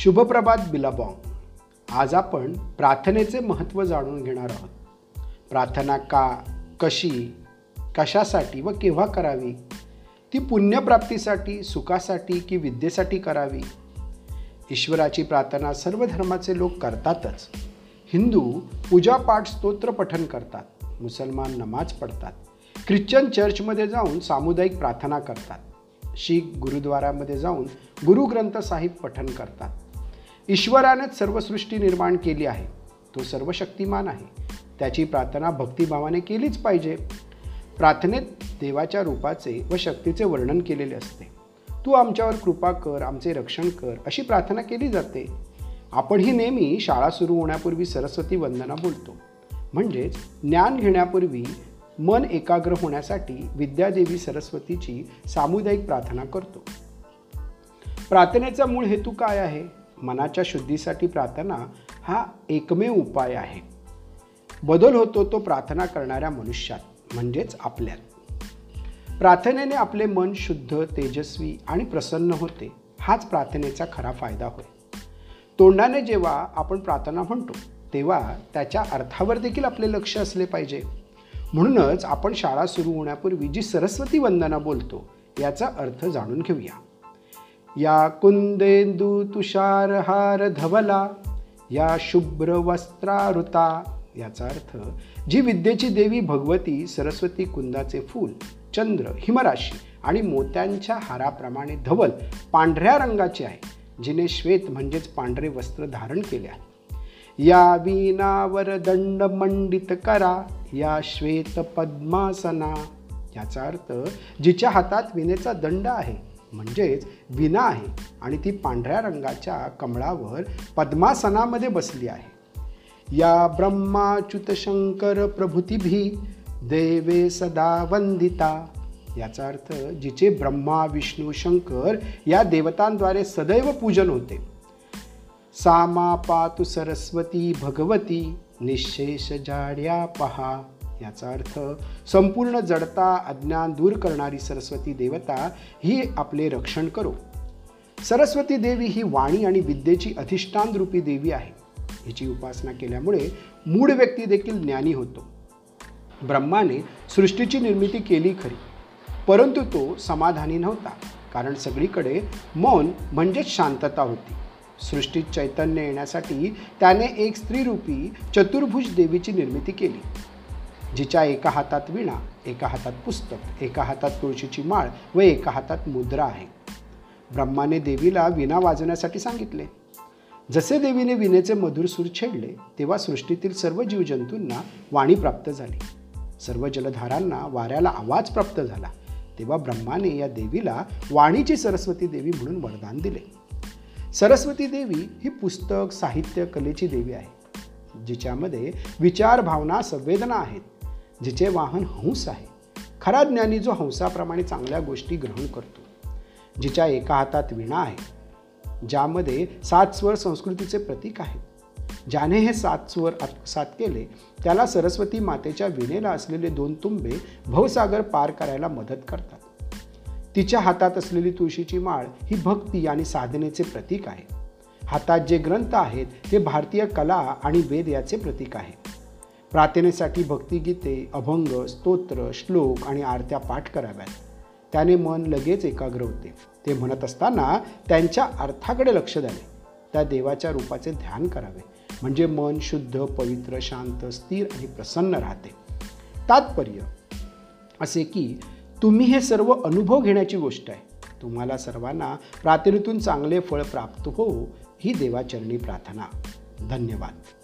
शुभप्रभात बिलाबॉंग. आज आपण प्रार्थनेचे महत्त्व जाणून घेणार आहोत. प्रार्थना का कशी कशासाठी व केव्हा करावी? ती पुण्यप्राप्तीसाठी सुखासाठी की विद्येसाठी करावी? ईश्वराची प्रार्थना सर्व धर्माचे लोक करतातच. हिंदू पूजापाठ स्तोत्र पठन करतात. मुसलमान नमाज पडतात ख्रिश्चन चर्चमध्ये जाऊन सामुदायिक प्रार्थना करतात. शीख गुरुद्वारामध्ये जाऊन गुरुग्रंथ साहिब पठन करतात. ईश्वरानेच सर्व सृष्टी निर्माण केली आहे. तो सर्व शक्तिमान आहे. त्याची प्रार्थना भक्तिभावाने केलीच पाहिजे. प्रार्थनेत देवाच्या रूपाचे व शक्तीचे वर्णन केलेले असते. तू आमच्यावर कृपा कर आमचे रक्षण कर अशी प्रार्थना केली जाते. आपण ही नेहमी शाळा सुरू होण्यापूर्वी सरस्वती वंदना बोलतो. म्हणजेच ज्ञान घेण्यापूर्वी मन एकाग्र होण्यासाठी विद्यादेवी सरस्वतीची सामुदायिक प्रार्थना करतो. प्रार्थनेचा मूळ हेतू काय आहे? मनाच्या शुद्धीसाठी प्रार्थना हा एकमेव उपाय आहे. बदल होतो तो प्रार्थना करणाऱ्या मनुष्यात म्हणजेच आपल्यात. प्रार्थनेने आपले मन शुद्ध तेजस्वी आणि प्रसन्न होते हाच प्रार्थनेचा खरा फायदा होय. तोंडाने जेव्हा आपण प्रार्थना म्हणतो तेव्हा त्याच्या अर्थावर देखील आपले लक्ष असले पाहिजे. म्हणूनच आपण शाळा सुरू होण्यापूर्वी जी सरस्वती वंदना बोलतो याचा अर्थ जाणून घेऊया. या कुंदेंदू तुषारहार धवला या शुभ्र वस्त्रारुता याचा अर्थ जी विद्येची देवी भगवती सरस्वती कुंदाचे फूल चंद्र हिमराशी आणि मोत्यांच्या हाराप्रमाणे धवल पांढऱ्या रंगाची आहे जिने श्वेत म्हणजेच पांढरे वस्त्र धारण केले आहे. या वीणावर दंड मंडित करा या श्वेत पद्मासना याचा अर्थ जिच्या हातात विनेचा दंड आहे म्हणजेच विना आहे आणि ती पांढऱ्या रंगाच्या कमळावर पद्मासनामध्ये बसली आहे. या ब्रह्माच्युत शंकर प्रभृतीभी देवे सदा वंदिता. याचा अर्थ जिचे ब्रह्मा विष्णू शंकर या देवतांद्वारे सदैव पूजन होते. सामा पातु सरस्वती भगवती निशेष जाड्या पहा. याचा अर्थ संपूर्ण जडता अज्ञान दूर करणारी सरस्वती देवता ही आपले रक्षण करो. सरस्वती देवी ही वाणी आणि विद्येची अधिष्ठान रूपी देवी आहे. हिची उपासना केल्यामुळे मूळ व्यक्ती देखील ज्ञानी होतो. ब्रह्माने सृष्टीची निर्मिती केली खरी परंतु तो समाधानी नव्हता कारण सगळीकडे मौन म्हणजेच शांतता होती. सृष्टीत चैतन्य येण्यासाठी त्याने एक स्त्रीरूपी चतुर्भुज देवीची निर्मिती केली. जिच्या एका हातात विणा एका हातात पुस्तक एका हातात तुळशीची माळ व एका हातात मुद्रा आहे. ब्रह्माने देवीला विणा वाजवण्यासाठी सांगितले. जसे देवीने विणेचे मधुर सूर छेडले तेव्हा सृष्टीतील सर्व जीवजंतूंना वाणी प्राप्त झाली. सर्व जलधारांना वाऱ्याला आवाज प्राप्त झाला. तेव्हा ब्रह्माने या देवीला वाणीची सरस्वती देवी म्हणून वरदान दिले. सरस्वती देवी ही पुस्तक साहित्य कलेची देवी आहे जिच्यामध्ये विचार भावना संवेदना आहेत. जिचे वाहन हंस आहे. खरा ज्ञानी जो हंसाप्रमाणे चांगल्या गोष्टी ग्रहण करतो जिच्या एका हातात विणा आहे ज्यामध्ये सात स्वर संस्कृतीचे प्रतीक आहे ज्याने हे सात स्वर आत्मसात केले त्याला सरस्वती मातेच्या विणेला असलेले दोन तुंबे भवसागर पार करायला मदत करतात. तिच्या हातात असलेली तुळशीची माळ ही भक्ती आणि साधनेचे प्रतीक आहे. हातात जे ग्रंथ आहेत ते भारतीय कला आणि वेद याचे प्रतीक आहे. प्रार्थनेसाठी भक्तिगीते अभंग स्तोत्र श्लोक आणि आरत्या पाठ कराव्यात. त्याने मन लगेच एकाग्र होते. ते म्हणत असताना त्यांच्या अर्थाकडे लक्ष द्यावे. त्या देवाच्या रूपाचे ध्यान करावे. म्हणजे मन शुद्ध पवित्र शांत स्थिर आणि प्रसन्न राहते. तात्पर्य असे की तुम्ही हे सर्व अनुभव घेण्याची गोष्ट आहे. तुम्हाला सर्वांना प्रार्थनेतून चांगले फळ प्राप्त हो ही देवाचरणी प्रार्थना. धन्यवाद.